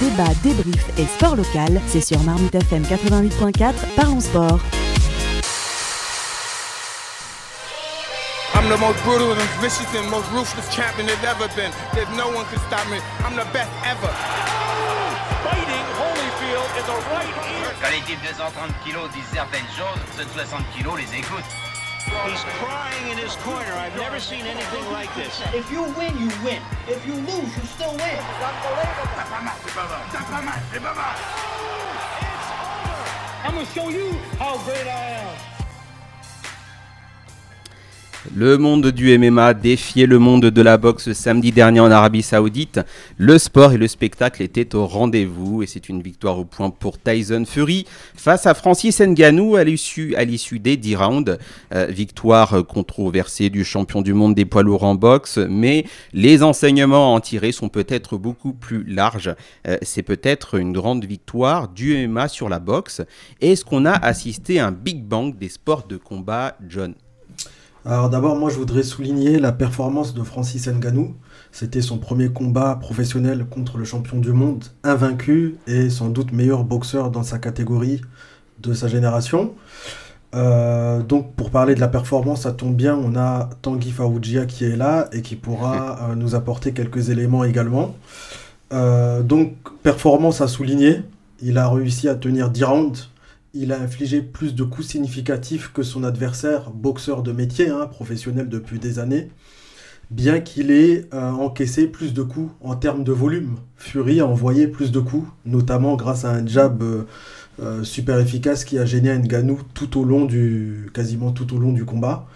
débat, débrief et sport local, c'est sur Marmite FM 88.4, parlons sport. I'm the most brutal and vicious and most ruthless champion there's ever been. There's no one can stop me. I'm the best ever. Fighting Holyfield in the right ear. Quand les types de 130 kilos disent certaines choses, ceux de 60 kilos les écoutent. He's crying in his corner. I've never seen anything like this. If you win, you win. If you lose, you still win. It's unbelievable. I'm gonna show you how great I am. Le monde du MMA défiait le monde de la boxe samedi dernier en Arabie Saoudite. Le sport et le spectacle étaient au rendez-vous et c'est une victoire au point pour Tyson Fury face à Francis Ngannou à l'issue, des 10 rounds. Euh, victoire controversée du champion du monde des poids lourds en boxe, mais les enseignements à en tirer sont peut-être beaucoup plus larges. Euh, c'est peut-être une grande victoire du MMA sur la boxe. Est-ce qu'on a assisté à un Big Bang des sports de combat, John? Alors d'abord, moi je voudrais souligner la performance de Francis Ngannou. C'était son premier combat professionnel contre le champion du monde, invaincu et sans doute meilleur boxeur dans sa catégorie de sa génération. Euh, donc pour parler de la performance, ça tombe bien, on a Tanguy Faoujia qui est là et qui pourra euh, nous apporter quelques éléments également. Euh, donc performance à souligner, il a réussi à tenir 10 rounds il a infligé plus de coups significatifs que son adversaire, boxeur de métier, hein, professionnel depuis des années, bien qu'il ait euh, encaissé plus de coups en termes de volume. Fury a envoyé plus de coups, notamment grâce à un jab euh, euh, super efficace qui a gêné Ngannou tout au long du, quasiment tout au long du combat.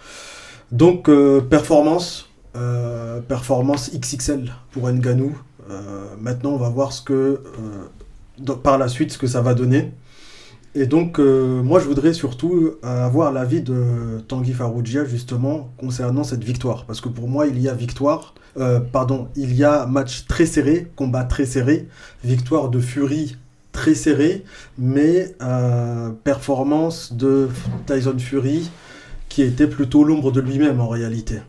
Donc performance, performance XXL pour Ngannou. maintenant, on va voir ce que par la suite ce que ça va donner. Et donc, euh, moi, je voudrais surtout euh, avoir l'avis de Tanguy Farougia, justement, concernant cette victoire. Parce que pour moi, il y a victoire, euh, pardon, il y a match très serré, combat très serré, victoire de Fury très serré, mais performance de Tyson Fury qui était plutôt l'ombre de lui-même en réalité.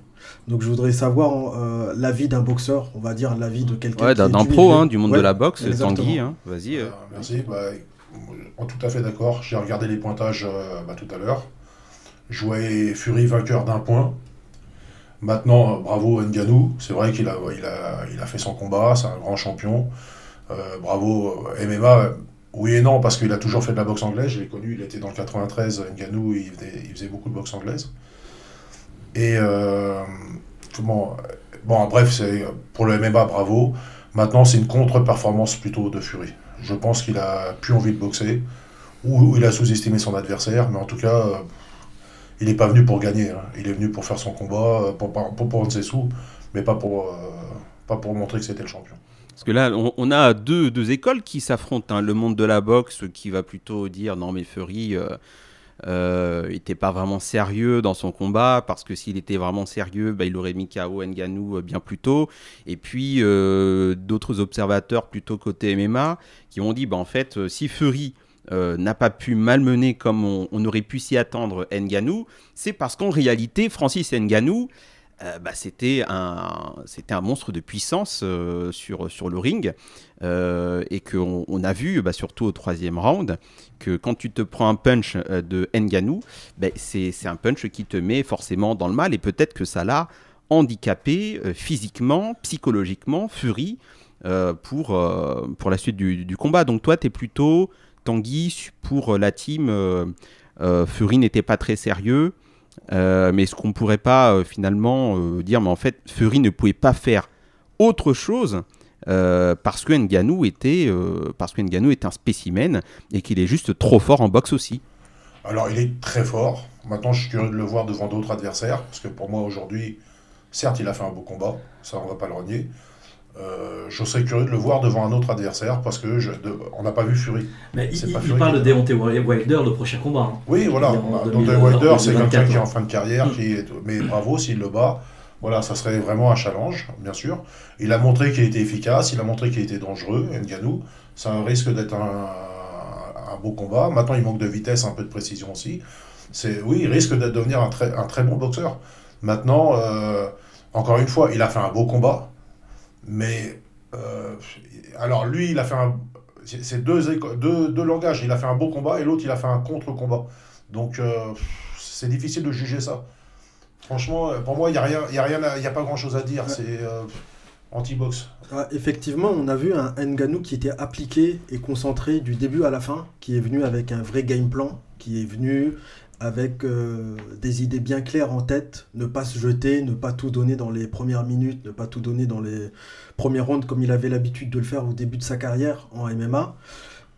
Donc je voudrais savoir l'avis d'un boxeur, on va dire l'avis de quelqu'un. Ouais, d'un pro, hein, du monde de la boxe, Tanguy. Hein. Vas-y. merci. Bah, tout à fait d'accord. J'ai regardé les pointages euh, bah, tout à l'heure. Je voyais Fury vainqueur d'un point. Maintenant, bravo Nganou. C'est vrai qu'il a, fait son combat. C'est un grand champion. Euh, bravo euh, MMA. Oui et non, parce qu'il a toujours fait de la boxe anglaise. Je l'ai connu, il était dans le 93. Nganou, il faisait, il faisait beaucoup de boxe anglaise. Et comment. Bon, bref, c'est pour le MMA, bravo. Maintenant, c'est une contre-performance plutôt de Fury. Je pense qu'il a plus envie de boxer, ou il a sous-estimé son adversaire, mais en tout cas, euh, il n'est pas venu pour gagner. Hein. Il est venu pour faire son combat, euh, pour, prendre ses sous, mais pas pour, euh, pas pour montrer que c'était le champion. Parce que là, on, a deux, deux écoles qui s'affrontent. Hein. Le monde de la boxe qui va plutôt dire non, mais Fury, il n'était pas vraiment sérieux dans son combat parce que s'il était vraiment sérieux, bah, il aurait mis KO Nganou euh, bien plus tôt. Et puis euh, d'autres observateurs plutôt côté MMA qui ont dit bah, en fait, si Fury n'a pas pu malmener comme on, on aurait pu s'y attendre Nganou, c'est parce qu'en réalité, Francis Nganou euh, bah, c'était un, monstre de puissance euh, sur, le ring. Euh, et qu'on on a vu, bah, surtout au troisième round, que quand tu te prends un punch de Nganou, bah, c'est un punch qui te met forcément dans le mal. Et peut-être que ça l'a handicapé physiquement, psychologiquement, Fury, pour, pour la suite du, du combat. Donc toi, tu es plutôt Tanguy pour la team. Fury n'était pas très sérieux. Euh, mais est-ce qu'on pourrait pas euh, finalement euh, dire, mais en fait, Fury ne pouvait pas faire autre chose parce que Nganou était parce que Nganou est un spécimen et qu'il est juste trop fort en boxe aussi. Alors il est très fort. Maintenant, je suis curieux de le voir devant d'autres adversaires parce que pour moi aujourd'hui, certes, il a fait un beau combat, ça on va pas le renier. Euh, je serais curieux de le voir devant un autre adversaire parce que je, on n'a pas vu Fury. Mais il, parle de Deontay Wilder, le prochain combat. Hein. Oui, voilà. Deontay Wilder, c'est quelqu'un qui est en fin de carrière, mm. qui est, mais bravo s'il le bat. Voilà, ça serait vraiment un challenge, bien sûr. Il a montré qu'il était efficace, il a montré qu'il était dangereux, Nganou. Ça risque d'être un, un, beau combat. Maintenant, il manque de vitesse, un peu de précision aussi. C'est, oui, il risque de devenir un très, un très bon boxeur. Maintenant, euh, encore une fois, il a fait un beau combat. Mais Euh, alors lui, il a fait un. C'est deux, deux, deux, langages. Il a fait un beau combat et l'autre, il a fait un contre-combat. Donc, euh, c'est difficile de juger ça. Franchement, pour moi, il n'y a, rien, y a, rien a pas grand-chose à dire. C'est euh, anti-box. effectivement, on a vu un Nganou qui était appliqué et concentré du début à la fin, qui est venu avec un vrai game plan, qui est venu avec euh, des idées bien claires en tête, ne pas se jeter, ne pas tout donner dans les premières minutes, ne pas tout donner dans les premières rondes comme il avait l'habitude de le faire au début de sa carrière en MMA.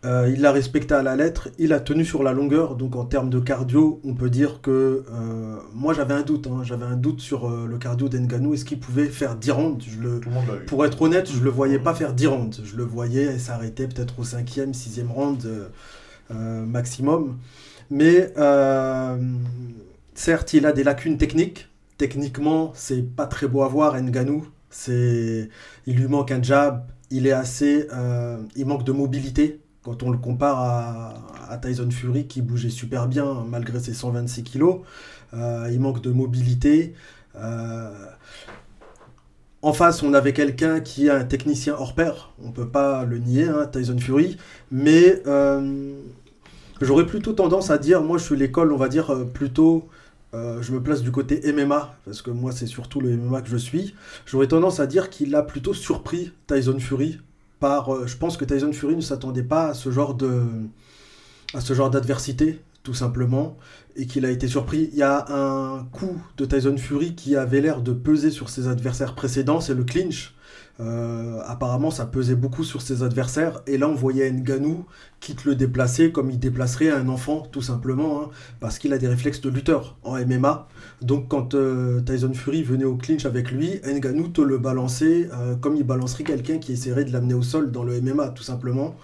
Euh, il l'a respecté à la lettre, il a tenu sur la longueur, donc en termes de cardio, on peut dire que euh, moi j'avais un doute, hein. j'avais un doute sur le cardio d'Enganou, est-ce qu'il pouvait faire 10 rounds le... Pour être honnête, je le voyais pas faire 10 rounds, je le voyais s'arrêter peut-être au 5e, 6e round maximum. Mais euh, certes, il a des lacunes techniques. Techniquement, c'est pas très beau à voir, Nganou. Il lui manque un jab. Il est assez, euh, il manque de mobilité quand on le compare à, Tyson Fury qui bougeait super bien malgré ses 126 kilos. Euh, il manque de mobilité. en face, on avait quelqu'un qui est un technicien hors pair. On peut pas le nier, hein, Tyson Fury. Mais J'aurais plutôt tendance à dire, moi je suis l'école, on va dire, euh, plutôt, euh, je me place du côté MMA, parce que moi c'est surtout le MMA que je suis. J'aurais tendance à dire qu'il a plutôt surpris Tyson Fury. Par, euh, je pense que Tyson Fury ne s'attendait pas à ce genre de, à ce genre d'adversité, tout simplement, et qu'il a été surpris. Il y a un coup de Tyson Fury qui avait l'air de peser sur ses adversaires précédents, c'est le clinch. Euh, apparemment, ça pesait beaucoup sur ses adversaires. Et là, on voyait Nganou quitte le déplacer comme il déplacerait un enfant, tout simplement, hein, parce qu'il a des réflexes de lutteur en MMA. Donc, quand euh, Tyson Fury venait au clinch avec lui, Nganou te le balançait euh, comme il balancerait quelqu'un qui essaierait de l'amener au sol dans le MMA, tout simplement.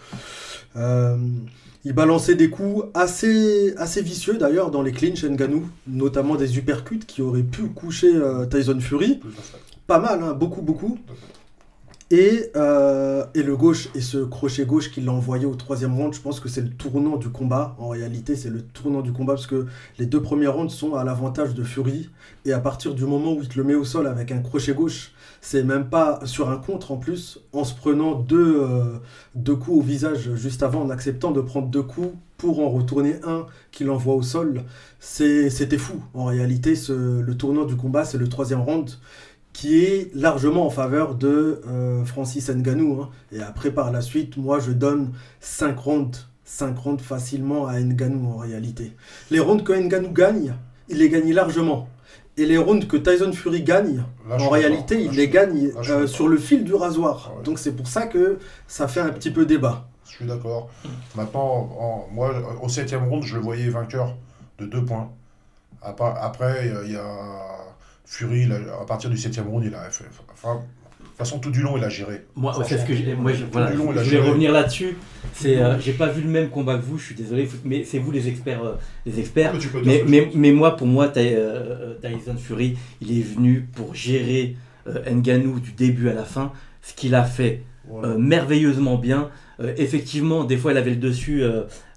il balançait des coups assez, assez vicieux d'ailleurs dans les clinches Nganou, notamment des uppercuts qui auraient pu coucher Tyson Fury. Pas mal, hein, beaucoup, beaucoup. Euh, et, le gauche, et ce crochet gauche qu'il a envoyé au troisième round, je pense que c'est le tournant du combat. En réalité, c'est le tournant du combat parce que les deux premiers rounds sont à l'avantage de Fury. Et à partir du moment où il te le met au sol avec un crochet gauche, c'est même pas sur un contre en plus, en se prenant deux, euh, deux coups au visage juste avant, en acceptant de prendre deux coups pour en retourner un qu'il envoie au sol. C'était fou. En réalité, le tournant du combat, c'est le troisième round qui est largement en faveur de euh, Francis Nganou. Hein. Et après, par la suite, moi, je donne 5 rondes, 5 rondes facilement à Nganou en réalité. Les rondes que Nganou gagne, il les gagne largement. Et les rounds que Tyson Fury gagne, en réalité, il les gagne euh, sur le fil du rasoir. Ah Donc c'est pour ça que ça fait un petit peu débat. Je suis d'accord. Maintenant, moi, au septième round, je le voyais vainqueur de 2 points. Après, il y a Fury, à partir du 7 round, il a fait. Enfin, de toute façon, tout du long, il a géré. Moi, c'est ce que je, moi, je, voilà, je revenir là-dessus. C'est, euh, j'ai pas vu le même combat que vous. Je suis désolé, mais c'est vous les experts, euh, les experts. Mais, mais, mais, moi, pour moi, euh, Tyson Fury, il est venu pour gérer Nganou du début à la fin. Ce qu'il a fait merveilleusement bien. effectivement, des fois, il avait le dessus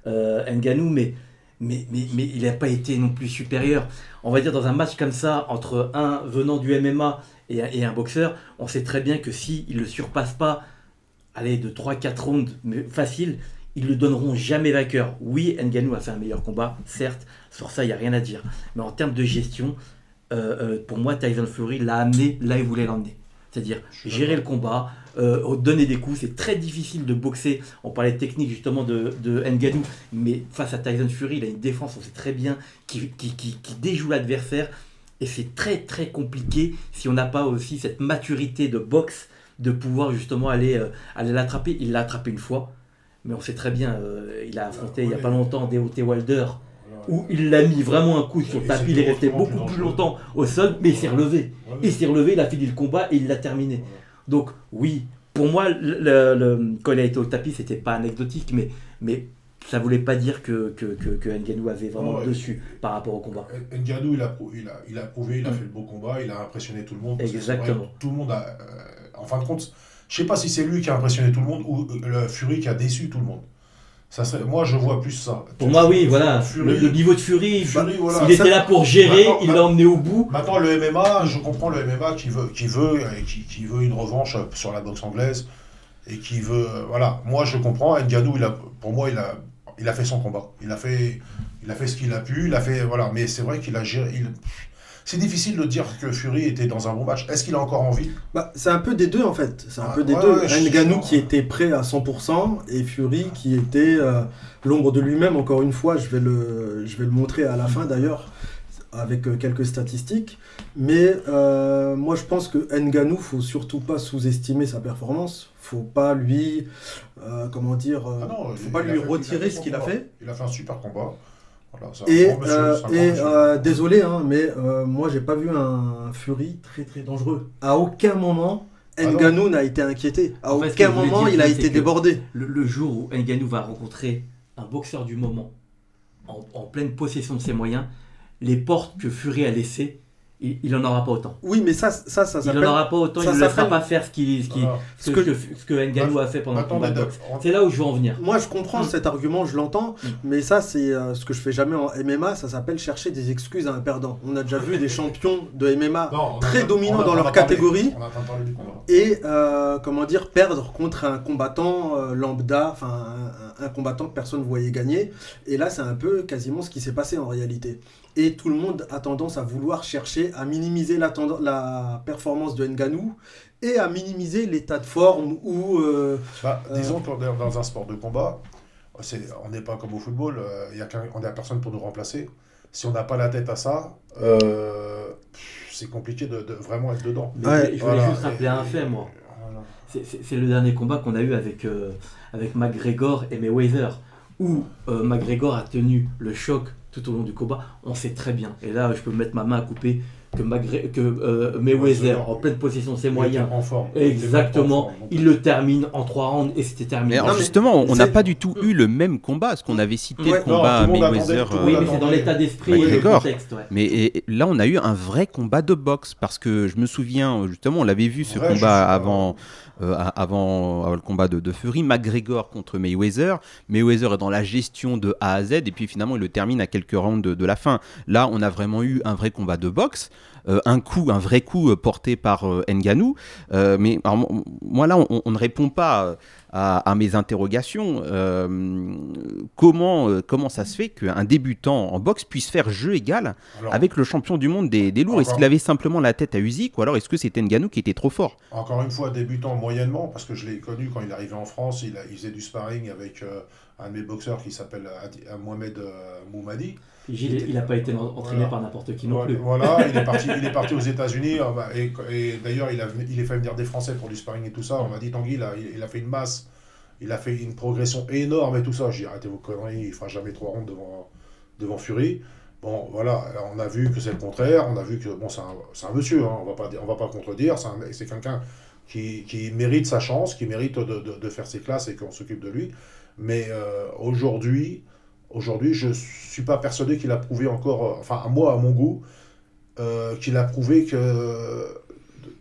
Nganou, mais mais, il n'a pas été non plus supérieur. On va dire dans un match comme ça, entre un venant du MMA et, un boxeur, on sait très bien que s'il ne le surpasse pas, allez, de 3-4 rounds facile, ils le donneront jamais vainqueur. Oui, Nganou a fait un meilleur combat, certes, sur ça, il n'y a rien à dire. Mais en termes de gestion, euh, euh, pour moi, Tyson Fury l'a amené là où il voulait l'emmener. C'est-à-dire gérer le combat, euh, donner des coups. C'est très difficile de boxer. On parlait de technique justement de, de Nganou, mais face à Tyson Fury, il a une défense, on sait très bien, qui, qui, déjoue l'adversaire. Et c'est très très compliqué si on n'a pas aussi cette maturité de boxe de pouvoir justement aller, euh, aller l'attraper. Il l'a attrapé une fois, mais on sait très bien, euh, il a affronté il n'y a pas longtemps D.O.T. Wilder où il l'a mis vraiment un coup sur le tapis, il est resté beaucoup plus longtemps au sol, mais il s'est relevé. Il s'est relevé, il a fini le combat et il l'a terminé. Donc oui, pour moi, le, quand il a été au tapis, c'était pas anecdotique, mais, mais ça voulait pas dire que, que, que, Nganou avait vraiment dessus par rapport au combat. Nganou, il a, il, a, il a prouvé, il a mm. fait le beau combat, il a impressionné tout le monde. Exactement. tout le monde a. Euh, en fin de compte, je sais pas si c'est lui qui a impressionné tout le monde ou le Fury qui a déçu tout le monde moi, je vois plus ça. Pour moi, oui, voilà. le, niveau de Fury, il était là pour gérer, il l'a emmené au bout. Maintenant, le MMA, je comprends le MMA qui veut, qui veut, qui, qui veut une revanche sur la boxe anglaise. et qui veut. voilà, moi je comprends. Nganou, il a, pour moi, il a, il a fait son combat. Il a fait, il a fait ce qu'il a pu. Il a fait, voilà. Mais c'est vrai qu'il a géré. Il, c'est difficile de dire que Fury était dans un bon match. Est-ce qu'il a encore envie? Bah, C'est un peu des deux en fait. C'est un peu des deux. Nganou qui était prêt à 100% et Fury qui était euh, l'ombre de lui-même. Encore une fois, je vais le, je vais le montrer à la fin d'ailleurs avec euh, quelques statistiques. Mais euh, moi, je pense que Nganou, faut surtout pas sous-estimer sa performance. Faut pas lui, comment dire, ah faut pas lui retirer ce qu'il a fait. Il a fait un super combat et, euh, euh, désolé, hein, mais euh, moi j'ai pas vu un Fury très très dangereux. À aucun moment, ah Nganou n'a été inquiété. À aucun moment, il a été débordé. Le, jour où Nganou va rencontrer un boxeur du moment en, en pleine possession de ses moyens, les portes que Fury a laissées il n'en aura pas autant. Oui, mais ça, ça, ça Il n'en aura pas autant, il ne laissera pas faire ce, qui, ce, qui, ce, que, ce, que, Nganou a fait pendant le combat C'est là où je veux en venir. Moi, je comprends mm. cet argument, je l'entends, mm. mais ça, c'est euh, ce que je fais jamais en MMA, ça s'appelle chercher des excuses à un perdant. On a déjà vu des champions de MMA très dominants dans leur catégorie et, euh, comment dire, perdre contre un combattant euh, lambda, enfin, un, un combattant que personne ne voyait gagner. Et là, c'est un peu quasiment ce qui s'est passé en réalité et tout le monde a tendance à vouloir chercher à minimiser la, la performance de Nganou et à minimiser l'état de forme ou... Euh, bah, euh, disons que dans un sport de combat, on n'est pas comme au football, euh, il y a on n'a personne pour nous remplacer. Si on n'a pas la tête à ça, c'est compliqué de, vraiment être dedans. Mais je voulais juste rappeler un fait, moi. C'est le dernier combat qu'on a eu avec, avec McGregor et Mayweather, où McGregor a tenu le choc tout au long du combat, on sait très bien. Et là, je peux mettre ma main à couper que, Magre que euh, Mayweather, en pleine possession de ses moyens, en forme. exactement, il le termine en trois rounds et c'était terminé. Alors justement, on n'a pas du tout eu le même combat, ce qu'on avait cité le combat Mayweather. oui, mais c'est dans l'état d'esprit et le contexte. Mais là, on a eu un vrai combat de boxe parce que je me souviens, justement, on l'avait vu ce combat avant. Euh, avant, le combat de, Fury, McGregor contre Mayweather. Mayweather est dans la gestion de A à Z et puis finalement il le termine à quelques rounds de, la fin. Là, on a vraiment eu un vrai combat de boxe. Euh, un coup, un vrai coup euh, porté par Nganou. mais moi là, on, ne répond pas à, mes interrogations. comment, comment ça se fait qu'un débutant en boxe puisse faire jeu égal avec le champion du monde des, lourds? Est-ce qu'il avait simplement la tête à Usyk ou alors est-ce que c'était Nganou qui était trop fort? Encore une fois, débutant moyennement, parce que je l'ai connu quand il arrivé en France, il, a, il faisait du sparring avec euh, un de mes boxeurs qui s'appelle euh, Mohamed euh, Moumadi. il n'a pas été entraîné par n'importe qui non plus. Voilà, il est parti, il est parti aux États-Unis bah, et, et d'ailleurs il a, il est fait venir des Français pour du sparring et tout ça. On m'a dit Tanguy, il a, il a fait une masse, il a fait une progression énorme et tout ça. J'ai dit arrêtez vos conneries, il fera jamais trois rondes devant, devant Fury. Bon, voilà, on a vu que c'est le contraire, on a vu que, bon, c'est un, un, monsieur, hein, on va pas, on va pas contredire, c'est quelqu'un qui, mérite sa chance, qui mérite de, faire ses classes et qu'on s'occupe de lui. Mais euh, aujourd'hui, aujourd'hui, je ne suis pas persuadé qu'il a prouvé encore, euh, enfin à moi, à mon goût, euh, qu'il a prouvé que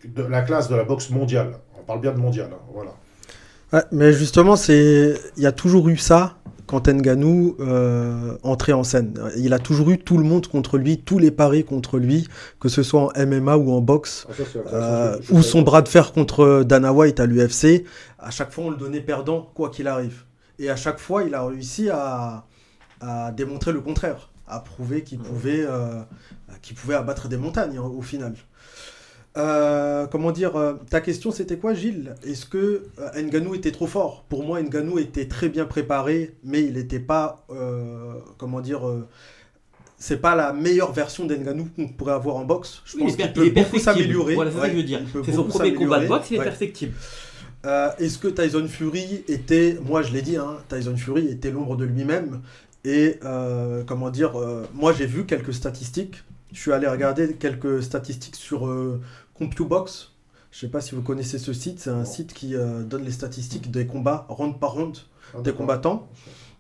de, la classe de la boxe mondiale, on parle bien de mondial, hein, voilà. mais justement, il y a toujours eu ça quand Nganou euh, entrait en scène. Il a toujours eu tout le monde contre lui, tous les paris contre lui, que ce soit en MMA ou en boxe, ah, euh, ou son bras de fer contre Dana White à l'UFC. À chaque fois, on le donnait perdant, quoi qu'il arrive. Et à chaque fois, il a réussi à, démontrer le contraire, à prouver qu'il pouvait, euh, qu'il pouvait abattre des montagnes au final. Euh, comment dire, euh, ta question c'était quoi Gilles? Est-ce que euh, Nganou était trop fort? Pour moi, Nganou était très bien préparé, mais il n'était pas, comment dire, c'est pas la meilleure version d'Enganou qu'on pourrait avoir en boxe. Je pense qu'il peut beaucoup s'améliorer. Voilà, c'est ça que je veux dire. C'est son premier combat de boxe, il est perfectible. Est-ce que Tyson Fury était, moi je l'ai dit, hein, Tyson Fury était l'ombre de lui-même et comment dire, moi j'ai vu quelques statistiques. Je suis allé regarder quelques statistiques sur CompuBox. Je ne sais pas si vous connaissez ce site. C'est un site qui euh, donne les statistiques des combats round par round ah, des combattants.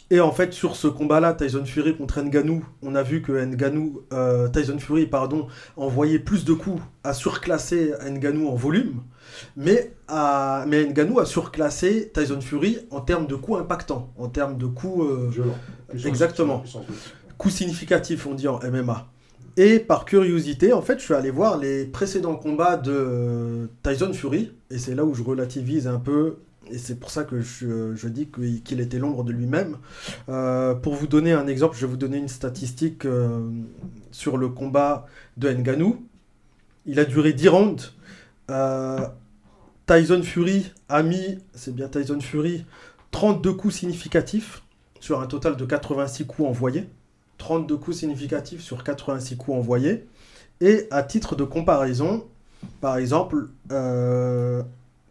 Et en fait, sur ce combat-là, Tyson Fury contre Nganou, on a vu que Nganou, euh, Tyson Fury pardon, envoyait plus de coups, a surclassé Nganou en volume, mais, Nganou a surclassé Tyson Fury en termes de coups impactants, en termes de coups... Euh, exactement. Coups significatifs, on dit en MMA. Et par curiosité, en fait, je suis allé voir les précédents combats de Tyson Fury, et c'est là où je relativise un peu Et c'est pour ça que je, dis qu'il était l'ombre de lui-même. Euh, pour vous donner un exemple, je vais vous donner une statistique euh, sur le combat de Nganou. Il a duré 10 rounds. Euh, Tyson Fury a mis, c'est bien Tyson Fury, 32 coups significatifs sur un total de 86 coups envoyés. 32 coups significatifs sur 86 coups envoyés. Et à titre de comparaison, par exemple,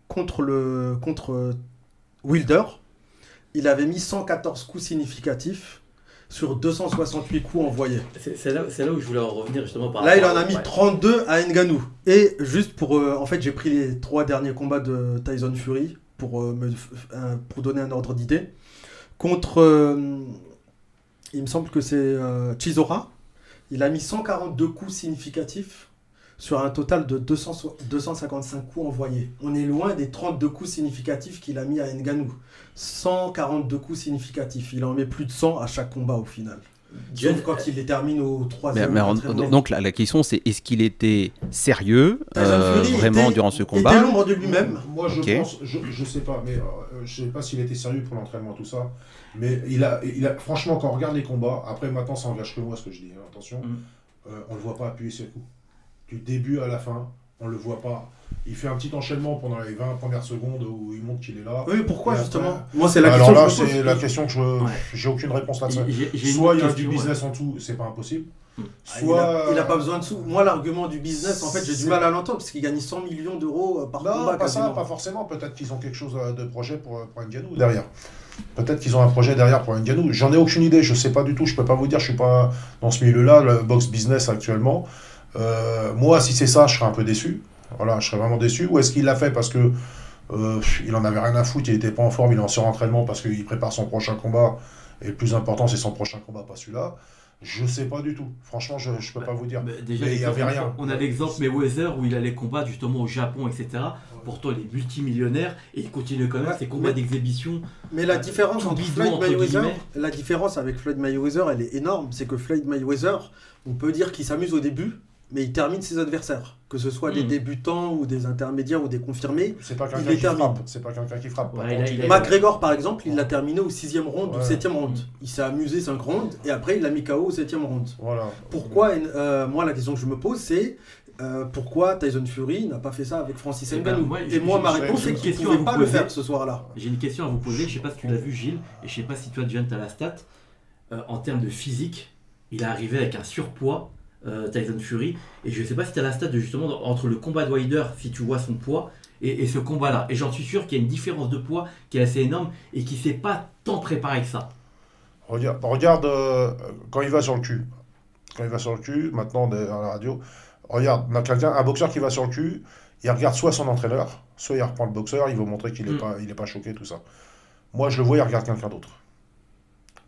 contre, le, contre Wilder, il avait mis 114 coups significatifs sur 268 coups envoyés. C'est là, là, où je voulais en revenir justement par Là, il en a mis 32 à Nganou. Et juste pour... Euh, en fait, j'ai pris les trois derniers combats de Tyson Fury pour, euh, me, euh, pour donner un ordre d'idée. Contre... il me semble que c'est Chizora. Il a mis 142 coups significatifs sur un total de 200, 255 coups envoyés. On est loin des 32 coups significatifs qu'il a mis à Nganou. 142 coups significatifs. Il en met plus de 100 à chaque combat au final. Sauf quand il les termine au troisième. Mais, donc la, question c'est est-ce qu'il était sérieux euh, vraiment durant ce combat? Il l'ombre de lui-même. Moi je pense, je, je sais pas, mais euh, je sais pas s'il était sérieux pour l'entraînement tout ça. Mais il a, il a, franchement quand on regarde les combats, après maintenant ça engage que moi ce que je dis, hein, attention, mm. euh, on le voit pas appuyer ses coups du début à la fin. On le voit pas. Il fait un petit enchaînement pendant les 20 premières secondes où il montre qu'il est là. Oui, pourquoi justement? Moi, c'est la question. Alors là, c'est la question que je. J'ai aucune réponse là-dessus. Soit il y a du business en tout, c'est pas impossible. Hmm. Soit... il n'a pas besoin de sous. Moi, l'argument du business, en fait, j'ai du mal à l'entendre parce qu'il gagne 100 millions d'euros euh, par non, pas ça, pas forcément. Peut-être qu'ils ont quelque chose euh, de projet pour, euh, pour Nganou derrière. Peut-être qu'ils ont un projet derrière pour Nganou. J'en ai aucune idée, je sais pas du tout. Je peux pas vous dire, je suis pas dans ce milieu-là, le box business actuellement. Euh, moi, si c'est ça, je serais un peu déçu. Voilà, je serais vraiment déçu. Ou est-ce qu'il l'a fait parce que euh, il en avait rien à foutre, il n'était pas en forme, il est en surentraînement parce qu'il prépare son prochain combat. Et le plus important, c'est son prochain combat, pas celui-là. Je sais pas du tout. Franchement, je, ne peux pas vous dire. déjà, il y avait rien. On a l'exemple Mayweather où il allait combattre justement au Japon, etc. Pourtant, il est multimillionnaire et il continue quand même ses combats d'exhibition. Mais la différence entre Floyd Mayweather, la différence avec Floyd Mayweather, elle est énorme. C'est que Floyd Mayweather, on peut dire qu'il s'amuse au début, mais il termine ses adversaires, que ce soit des hmm. débutants ou des intermédiaires ou des confirmés. C'est pas quelqu'un qui frappe. C'est pas quelqu'un qui frappe. McGregor, par exemple, il l'a terminé au sixième round ou ou septième round. Il s'est amusé 5 rounds et après il a mis KO au septième round. Voilà. Pourquoi euh, Moi, la question que je me pose, c'est euh, pourquoi Tyson Fury n'a pas fait ça avec Francis eh ben, Ngannou Et moi, ma réponse c'est qu'il ne pouvait pas le faire ce soir-là. J'ai une question à vous poser. Je sais pas si tu l'as vu, Gilles, et je sais pas si toi, John, tu as la stat. Euh, en termes de physique, il est arrivé avec un surpoids euh, Tyson Fury. Et je sais pas si tu as la stat de justement entre le combat de Wilder, si tu vois son poids, et, ce combat-là. Et j'en suis sûr qu'il y a une différence de poids qui est assez énorme et qui s'est pas tant préparé que ça. Regarde, regarde euh, quand il va sur le cul. Quand il va sur le cul, maintenant dans la radio, regarde, on a quelqu'un, un boxeur qui va sur le cul, il regarde soit son entraîneur, soit il reprend le boxeur, il veut montrer qu'il n'est mm. pas, il est pas choqué, tout ça. Moi, je le vois, il regarde quelqu'un d'autre.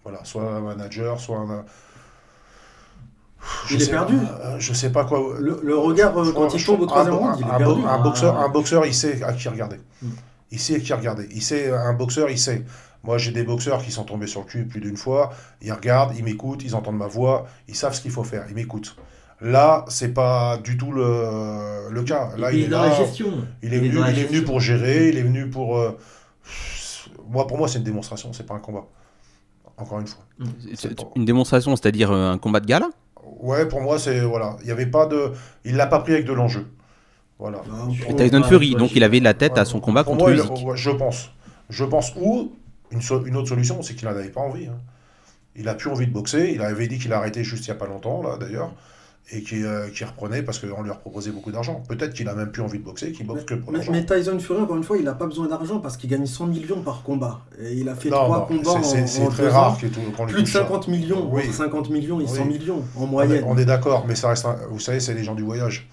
Voilà, soit un manager, soit un, il est perdu. Euh, je sais pas quoi. Le, regard euh, quand il tombe au troisième round, il est perdu. Un boxeur, un boxeur, il sait à qui regarder. Hmm. Il sait à qui regarder. Il sait, un boxeur, il sait. Moi, j'ai des boxeurs qui sont tombés sur le cul plus d'une fois. Ils regardent, ils m'écoutent, ils entendent ma voix, ils savent ce qu'il faut faire, ils m'écoutent. Là, c'est pas du tout le, le cas. Là, il, est, dans la gestion. Il est, venu, il est venu pour gérer, il est venu pour. Euh, moi, pour moi, c'est une démonstration, c'est pas un combat. Encore une fois. Une démonstration, c'est-à-dire un combat de gala? Ouais, pour moi, c'est. Voilà. Il y avait pas de. Il l'a pas pris avec de l'enjeu. Voilà. Et Tyson Fury, donc il avait la tête à son combat contre moi, Je pense. Je pense. Ou, une, une autre solution, c'est qu'il n'avait pas envie. Hein. Il a plus envie de boxer. Il avait dit qu'il a arrêté juste il n'y a pas longtemps, là, d'ailleurs et qui, euh, qui reprenait parce qu'on lui a proposé beaucoup d'argent. Peut-être qu'il a même plus envie de boxer, qu'il boxe que pour l'argent. Mais, Tyson Fury, encore une fois, il n'a pas besoin d'argent parce qu'il gagne 100 millions par combat. Et il a fait trois combats en C'est très rare qu'on Plus de 50 millions, oui. 50 millions et 100 millions en moyenne. On est, d'accord, mais ça reste, vous savez, c'est les gens du voyage.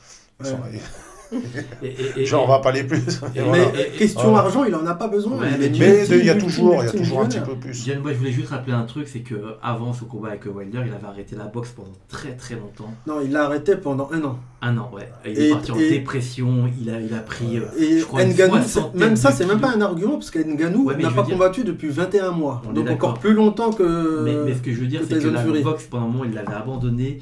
Genre, on va pas aller plus. mais question argent, il en a pas besoin. mais il y a toujours, il y a toujours un petit peu plus. moi, je voulais juste rappeler un truc, c'est que avant ce combat avec Wilder, il avait arrêté la boxe pendant très très longtemps. Non, il l'a arrêté pendant un an. Un an, ouais. Il est parti en dépression, il a, il a pris. Euh, et je crois, même ça, c'est même pas un argument, parce qu'Enganou n'a pas combattu depuis 21 mois. Donc encore plus longtemps que. Mais, ce que je veux dire, c'est que la boxe, pendant un moment, il l'avait abandonné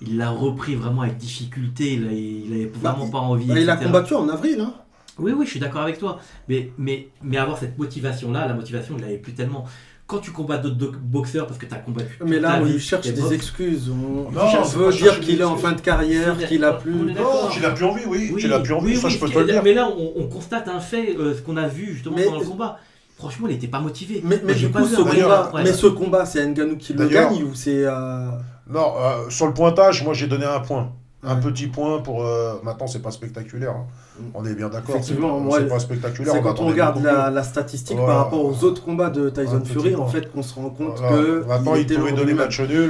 il l'a repris vraiment avec difficulté. Il, avait, vraiment bah, pas envie. Bah, il a combattu en avril. Hein. Oui, oui, je suis d'accord avec toi. Mais, mais, mais avoir cette motivation-là, la motivation, il l'avait plus tellement quand tu combats d'autres boxeurs parce que tu as combattu. Mais là, on lui cherche des excuses. On non, veut dire qu'il est en fin de carrière, qu'il a plus. Non, qu'il a plus envie, oui. Qu'il a plus envie, ça je peux te le dire. Mais là, on, constate un fait, euh, ce qu'on a vu justement pendant le combat. Franchement, il n'était pas motivé. Mais, mais du coup, ce combat, mais ce combat, c'est Nganou qui le gagne ou c'est. Euh, non, euh, sur le pointage, moi j'ai donné un point. Un petit point pour. Euh, maintenant, c'est pas spectaculaire. Hein. Mm. On est bien d'accord. C'est pas, spectaculaire. C'est quand on regarde la, statistique par rapport aux autres combats de Tyson Fury, en fait, qu'on se rend compte que. Maintenant, il, pouvait donner match nul.